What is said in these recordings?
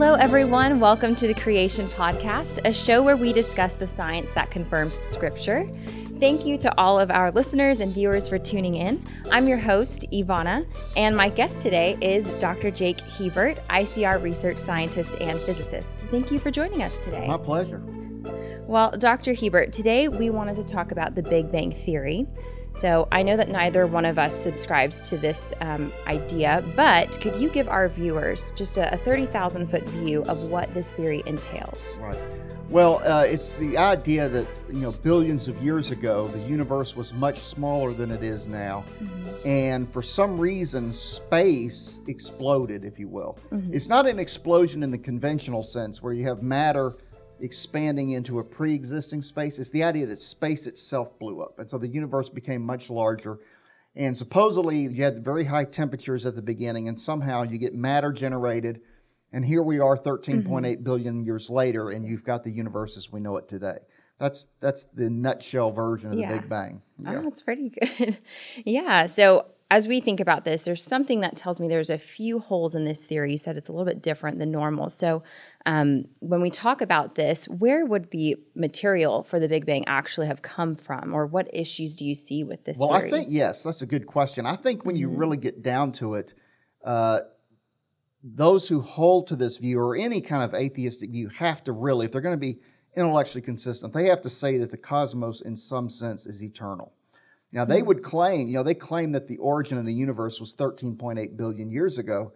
Hello, everyone. Welcome to the Creation Podcast, a show where we discuss the science that confirms Scripture. Thank you to all of our listeners and viewers for tuning in. I'm your host, Ivana, and my guest today is Dr. Jake Hebert, ICR research scientist and physicist. Thank you for joining us today. My pleasure. Well, Dr. Hebert, today we wanted to talk about the Big Bang Theory. So I know that neither one of us subscribes to this um, idea, but could you give our viewers just a, a 30,000 foot view of what this theory entails? Right. Well, uh, it's the idea that you know billions of years ago the universe was much smaller than it is now, mm-hmm. and for some reason space exploded, if you will. Mm-hmm. It's not an explosion in the conventional sense where you have matter expanding into a pre existing space. It's the idea that space itself blew up. And so the universe became much larger. And supposedly you had very high temperatures at the beginning, and somehow you get matter generated. And here we are 13.8 mm-hmm. billion years later, and you've got the universe as we know it today. That's that's the nutshell version of yeah. the Big Bang. Yeah. Oh, that's pretty good. yeah. So as we think about this, there's something that tells me there's a few holes in this theory. You said it's a little bit different than normal. So, um, when we talk about this, where would the material for the Big Bang actually have come from, or what issues do you see with this? Well, theory? I think yes, that's a good question. I think when mm-hmm. you really get down to it, uh, those who hold to this view or any kind of atheistic view have to really, if they're going to be intellectually consistent, they have to say that the cosmos, in some sense, is eternal. Now, they would claim, you know, they claim that the origin of the universe was 13.8 billion years ago,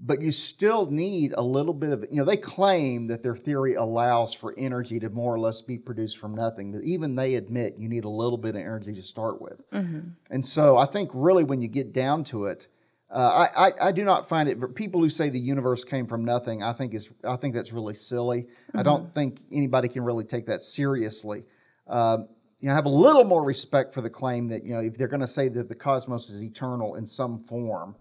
but you still need a little bit of, you know, they claim that their theory allows for energy to more or less be produced from nothing, but even they admit you need a little bit of energy to start with. Mm-hmm. And so I think really when you get down to it, uh, I, I, I, do not find it. People who say the universe came from nothing, I think is I think that's really silly. Mm-hmm. I don't think anybody can really take that seriously. Uh, you know, have a little more respect for the claim that you know if they're going to say that the cosmos is eternal in some form.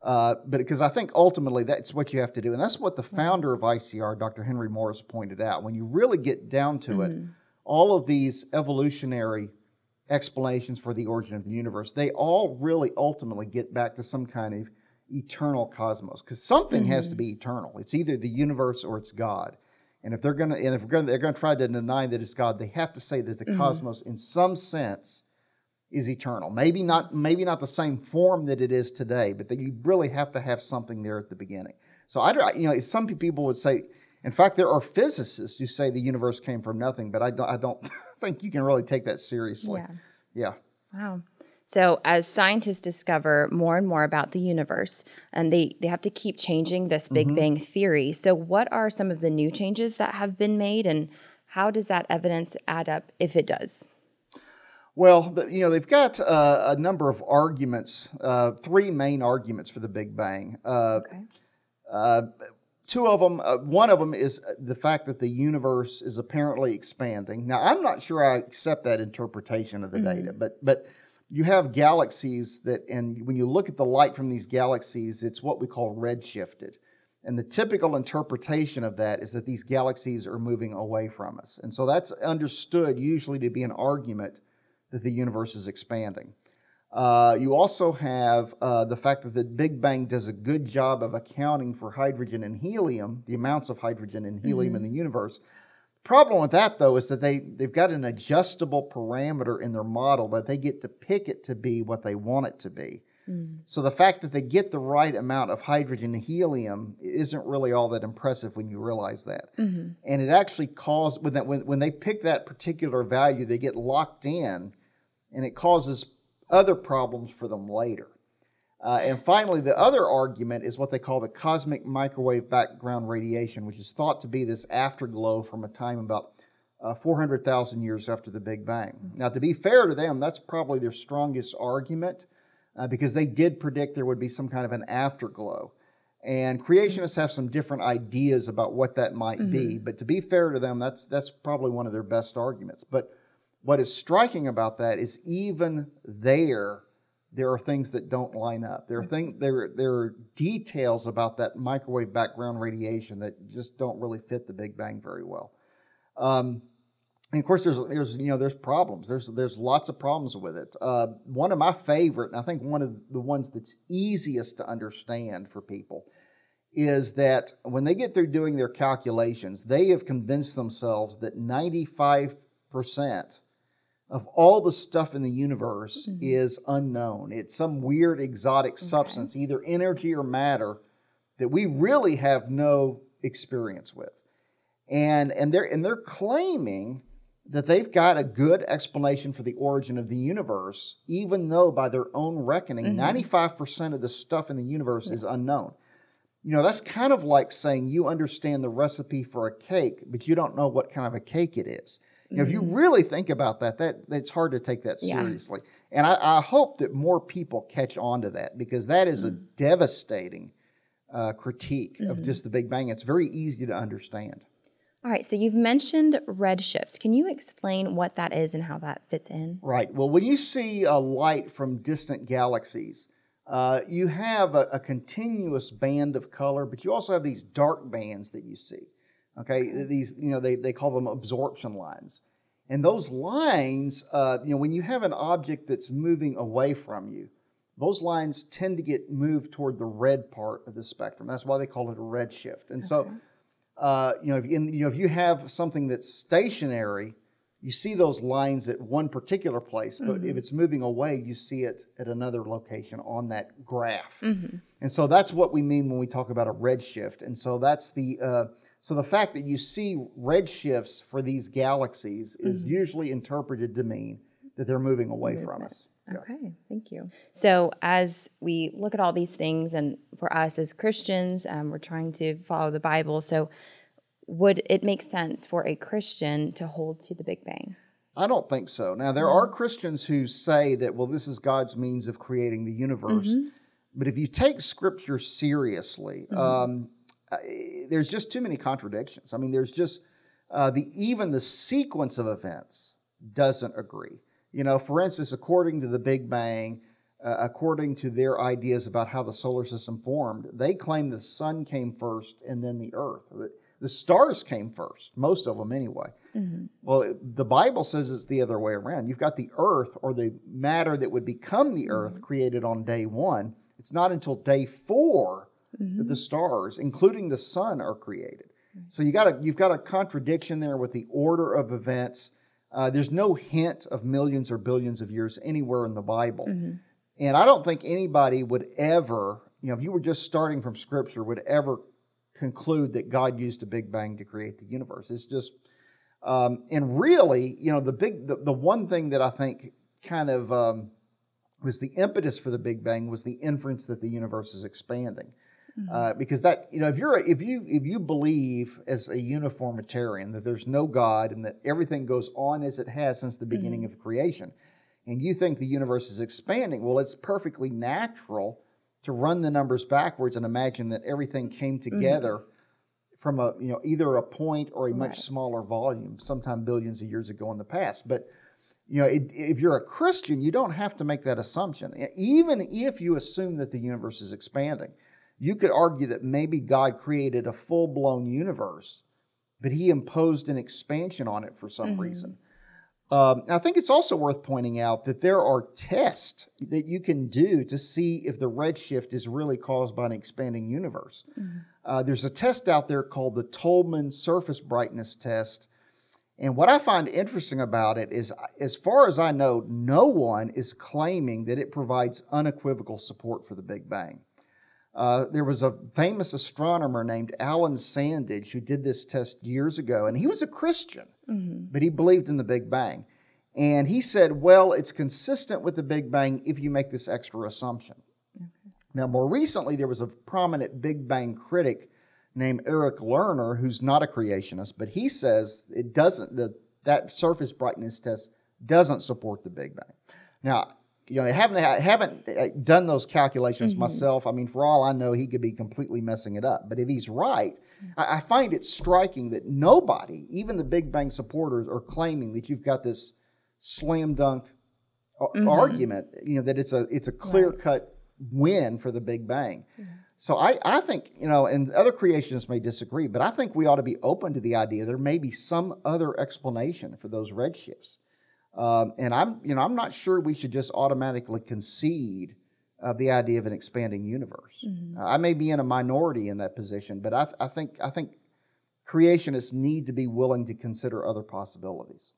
Uh, but because I think ultimately that's what you have to do, and that's what the founder of ICR, Dr. Henry Morris, pointed out. When you really get down to mm-hmm. it, all of these evolutionary explanations for the origin of the universe, they all really ultimately get back to some kind of eternal cosmos, because something mm-hmm. has to mm-hmm. be eternal. It's either the universe or it's God. And if they're going to, and if gonna, they're going to try to deny that it's God, they have to say that the mm-hmm. cosmos, in some sense, is eternal. Maybe not, maybe not the same form that it is today, but that you really have to have something there at the beginning. So I, you know, some people would say, in fact, there are physicists who say the universe came from nothing, but I don't, I don't think you can really take that seriously. Yeah. yeah. Wow. So, as scientists discover more and more about the universe, and they, they have to keep changing this Big mm-hmm. Bang theory. So, what are some of the new changes that have been made, and how does that evidence add up if it does? Well, you know, they've got uh, a number of arguments, uh, three main arguments for the Big Bang. Uh, okay. Uh, two of them, uh, one of them is the fact that the universe is apparently expanding. Now, I'm not sure I accept that interpretation of the mm-hmm. data, but but you have galaxies that, and when you look at the light from these galaxies, it's what we call redshifted. And the typical interpretation of that is that these galaxies are moving away from us. And so that's understood usually to be an argument that the universe is expanding. Uh, you also have uh, the fact that the Big Bang does a good job of accounting for hydrogen and helium, the amounts of hydrogen and helium mm-hmm. in the universe, Problem with that though is that they they've got an adjustable parameter in their model that they get to pick it to be what they want it to be. Mm. So the fact that they get the right amount of hydrogen and helium isn't really all that impressive when you realize that. Mm-hmm. And it actually causes when that when, when they pick that particular value, they get locked in, and it causes other problems for them later. Uh, and finally, the other argument is what they call the cosmic microwave background radiation, which is thought to be this afterglow from a time about uh, 400,000 years after the Big Bang. Now, to be fair to them, that's probably their strongest argument uh, because they did predict there would be some kind of an afterglow. And creationists have some different ideas about what that might mm-hmm. be, but to be fair to them, that's that's probably one of their best arguments. But what is striking about that is even there, there are things that don't line up. There are things there there are details about that microwave background radiation that just don't really fit the Big Bang very well. Um, and of course, there's there's you know there's problems. There's there's lots of problems with it. Uh, one of my favorite, and I think one of the ones that's easiest to understand for people, is that when they get through doing their calculations, they have convinced themselves that 95% of all the stuff in the universe mm-hmm. is unknown. It's some weird exotic okay. substance, either energy or matter, that we really have no experience with. And, and, they're, and they're claiming that they've got a good explanation for the origin of the universe, even though by their own reckoning, mm-hmm. 95% of the stuff in the universe yeah. is unknown. You know, that's kind of like saying you understand the recipe for a cake, but you don't know what kind of a cake it is. You know, if you mm-hmm. really think about that, that it's hard to take that seriously. Yeah. And I, I, hope that more people catch on to that because that is mm-hmm. a devastating uh, critique mm-hmm. of just the Big Bang. It's very easy to understand. All right, so you've mentioned redshifts. Can you explain what that is and how that fits in? Right. Well, when you see a light from distant galaxies, uh, you have a, a, continuous band of color, but you also have these dark bands that you see. Okay, these you know they, they call them absorption lines, and those lines, uh, you know, when you have an object that's moving away from you, those lines tend to get moved toward the red part of the spectrum. That's why they call it a redshift. And okay. so, uh, you know, in, you know, if you have something that's stationary, you see those lines at one particular place, but mm-hmm. if it's moving away, you see it at another location on that graph. Mm-hmm. And so that's what we mean when we talk about a redshift. And so that's the uh, so the fact that you see redshifts for these galaxies is mm-hmm. usually interpreted to mean that they're moving away Movement. from us. Yeah. Okay, thank you. So, as we look at all these things, and for us as Christians, um, we're trying to follow the Bible. So, would it make sense for a Christian to hold to the Big Bang? I don't think so. Now, there are Christians who say that, well, this is God's means of creating the universe. Mm-hmm. But if you take Scripture seriously, mm-hmm. um, there's just too many contradictions. I mean, there's just uh, the even the sequence of events doesn't agree. You know, for instance, according to the Big Bang, uh, according to their ideas about how the solar system formed, they claim the sun came first and then the earth. The stars came first, most of them anyway. Mm-hmm. Well, the Bible says it's the other way around. You've got the earth or the matter that would become the earth mm-hmm. created on day one. It's not until day 4 mm-hmm. that the stars, including the sun, are created. So you got a, you've got a contradiction there with the order of events. Uh, there's no hint of millions or billions of years anywhere in the Bible. Mm-hmm. And I don't think anybody would ever, you know, if you were just starting from Scripture, would ever conclude that God used a Big Bang to create the universe. It's just, um, and really, you know, the big, the, the one thing that I think kind of um, was the impetus for the Big Bang was the inference that the universe is expanding. Mm-hmm. Uh, because that you know if you're a, if you if you believe as a uniformitarian that there's no God and that everything goes on as it has since the beginning mm-hmm. of creation, and you think the universe is expanding, well, it's perfectly natural to run the numbers backwards and imagine that everything came mm-hmm. together mm-hmm. from a you know either a point or a much right. smaller volume, sometime billions of years ago in the past. But you know, it, if you're a Christian, you don't have to make that assumption. Even if you assume that the universe is expanding, you could argue that maybe God created a full blown universe, but He imposed an expansion on it for some mm-hmm. reason. Um, I think it's also worth pointing out that there are tests that you can do to see if the redshift is really caused by an expanding universe. Mm-hmm. Uh, there's a test out there called the Tolman Surface Brightness Test. And what I find interesting about it is, as far as I know, no one is claiming that it provides unequivocal support for the Big Bang. Uh, there was a famous astronomer named Alan Sandage who did this test years ago, and he was a Christian, mm-hmm. but he believed in the Big Bang. And he said, well, it's consistent with the Big Bang if you make this extra assumption. Now, more recently, there was a prominent Big Bang critic named Eric Lerner, who's not a creationist, but he says it doesn't, the, that surface brightness test doesn't support the Big Bang. Now, you know, I haven't I haven't uh, done those calculations mm-hmm. myself. I mean, for all I know, he could be completely messing it up. But if he's right, I, I, find it striking that nobody, even the Big Bang supporters, are claiming that you've got this slam dunk mm-hmm. argument. You know that it's a it's a clear cut win for the Big Bang. Mm-hmm. So I, I think, you know, and other creationists may disagree, but I think we ought to be open to the idea there may be some other explanation for those redshifts. Um, and I'm, you know, I'm not sure we should just automatically concede of the idea of an expanding universe. Mm-hmm. Uh, I may be in a minority in that position, but I, I think I think creationists need to be willing to consider other possibilities.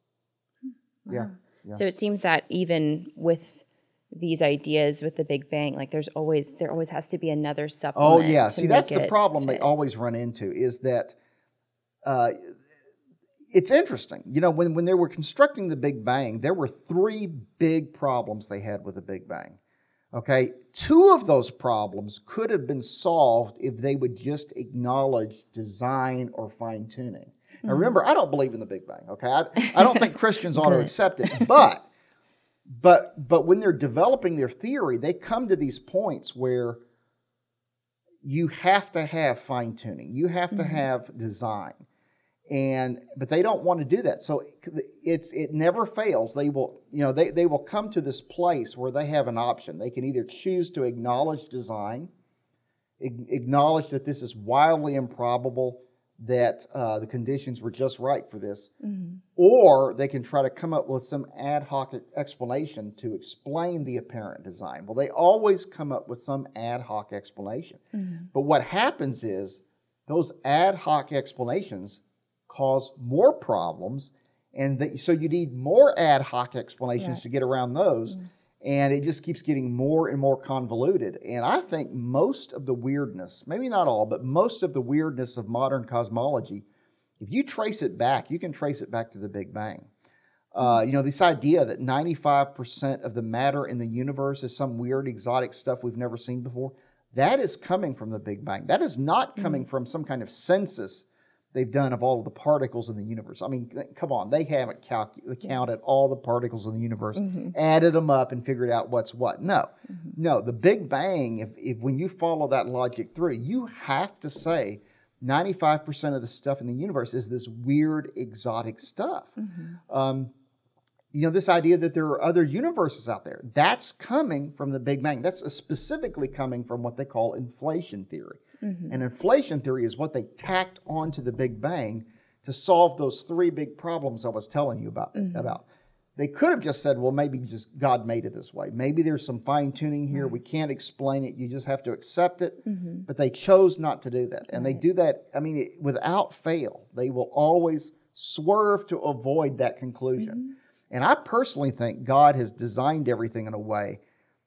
Wow. Yeah, yeah. So it seems that even with these ideas with the Big Bang, like there's always there always has to be another supplement. Oh yeah, see that's the problem fit. they always run into is that uh, it's interesting. You know, when when they were constructing the Big Bang, there were three big problems they had with the Big Bang. Okay, two of those problems could have been solved if they would just acknowledge design or fine tuning. Now, mm-hmm. remember, I don't believe in the Big Bang. Okay, I, I don't think Christians ought to accept it, but but but when they're developing their theory, they come to these points where you have to have fine tuning, you have to mm-hmm. have design, and but they don't want to do that. So it's it never fails. They will you know they they will come to this place where they have an option. They can either choose to acknowledge design, acknowledge that this is wildly improbable that uh, the conditions were just right for this, mm-hmm. or they can try to come up with some ad hoc explanation to explain the apparent design. Well, they always come up with some ad hoc explanation. Mm-hmm. But what happens is those ad hoc explanations cause more problems, and so you need more ad hoc explanations to get around those. Mm-hmm and it just keeps getting more and more convoluted. And I think most of the weirdness, maybe not all, but most of the weirdness of modern cosmology, if you trace it back, you can trace it back to the Big Bang. Uh, you know, this idea that 95% of the matter in the universe is some weird exotic stuff we've never seen before, that is coming from the Big Bang. That is not coming mm-hmm. from some kind of census they've done of all of the particles in the universe. I mean, come on, they haven't calcu- counted all the particles in the universe, mm-hmm. added them up, and figured out what's what. No, mm-hmm. no, the Big Bang. If, if when you follow that logic through, you have to say. 95% of the stuff in the universe is this weird exotic stuff. Mm-hmm. Um, you know, this idea that there are other universes out there, that's coming from the Big Bang. That's specifically coming from what they call inflation theory. Mm-hmm. And inflation theory is what they tacked onto the Big Bang to solve those three big problems I was telling you about. Mm-hmm. about. They could have just said, well, maybe just God made it this way. Maybe there's some fine tuning here. We can't explain it. You just have to accept it. Mm-hmm. But they chose not to do that. And right. they do that, I mean, it, without fail. They will always swerve to avoid that conclusion. Mm-hmm. And I personally think God has designed everything in a way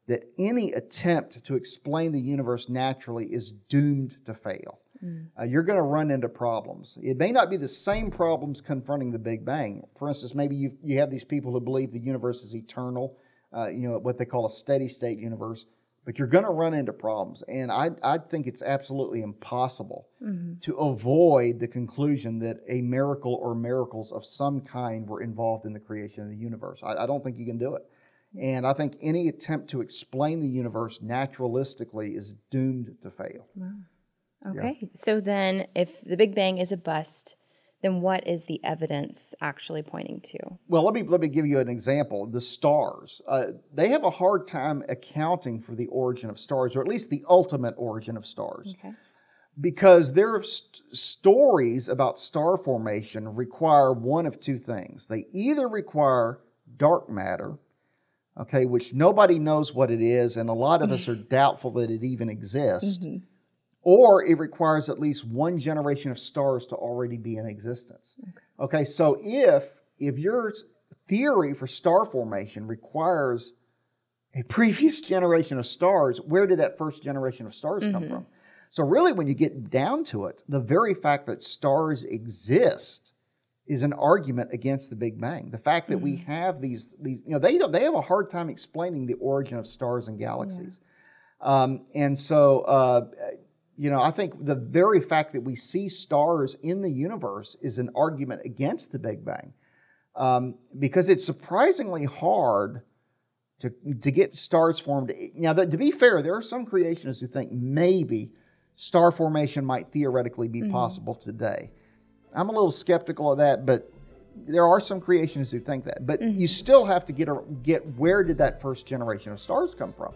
that any attempt to explain the universe naturally is doomed to fail. Mm. Uh, you're going to run into problems. It may not be the same problems confronting the Big Bang. For instance, maybe you, you have these people who believe the universe is eternal, uh, you know, what they call a steady state universe, but you're going to run into problems. And I, I think it's absolutely impossible mm-hmm. to avoid the conclusion that a miracle or miracles of some kind were involved in the creation of the universe. I, I don't think you can do it. And I think any attempt to explain the universe naturalistically is doomed to fail. Wow. Okay. Yeah. So then, if the Big Bang is a bust, then what is the evidence actually pointing to? Well, let me let me give you an example. The stars, uh, they have a hard time accounting for the origin of stars, or at least the ultimate origin of stars, okay. because their st- stories about star formation require one of two things. They either require dark matter, okay, which nobody knows what it is, and a lot of us are doubtful that it even exists. Mm-hmm. Or it requires at least one generation of stars to already be in existence. Okay, okay so if if your theory for star formation requires a previous generation of stars, where did that first generation of stars mm-hmm. come from? So really, when you get down to it, the very fact that stars exist is an argument against the Big Bang. The fact that mm-hmm. we have these these you know they they have a hard time explaining the origin of stars and galaxies, yeah. um, and so uh, you know I think the very fact that we see stars in the universe is an argument against the Big Bang um, because it's surprisingly hard. To, to get stars formed. Now, to be fair, there are some creationists who think maybe star formation might theoretically be mm-hmm. possible today. I'm a little skeptical of that, but there are some creationists who think that. But mm-hmm. you still have to get a, get where did that first generation of stars come from?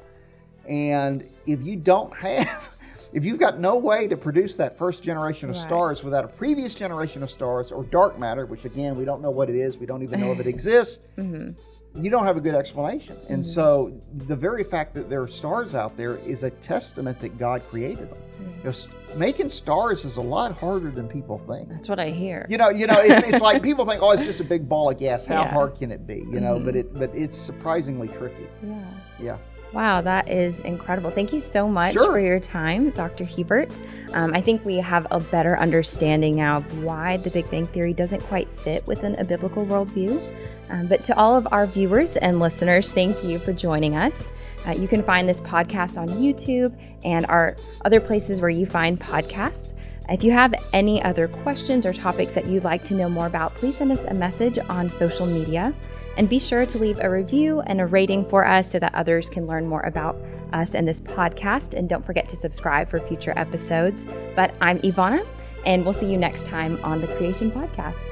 And if you don't have if you've got no way to produce that first generation of right. stars without a previous generation of stars or dark matter, which again we don't know what it is, we don't even know if it exists, mm-hmm. You don't have a good explanation. And Mm-hmm. so the very fact that there are stars out there is a testament that God created them. Mm-hmm. You know, making stars is a lot harder than people think. That's what I hear. You know, you know, it's, it's like people think, oh, it's just a big ball of gas. How Yeah. hard can it be? You know, Mhm. but it but it's surprisingly tricky. Yeah. Yeah. Wow, that is incredible. Thank you so much Sure. for your time, Dr. Hebert. Um, I think we have a better understanding now of why the Big Bang Theory doesn't quite fit within a biblical worldview. Um, but to all of our viewers and listeners, thank you for joining us. Uh, you can find this podcast on YouTube and our other places where you find podcasts. If you have any other questions or topics that you'd like to know more about, please send us a message on social media. And be sure to leave a review and a rating for us so that others can learn more about us and this podcast. And don't forget to subscribe for future episodes. But I'm Ivana, and we'll see you next time on the Creation Podcast.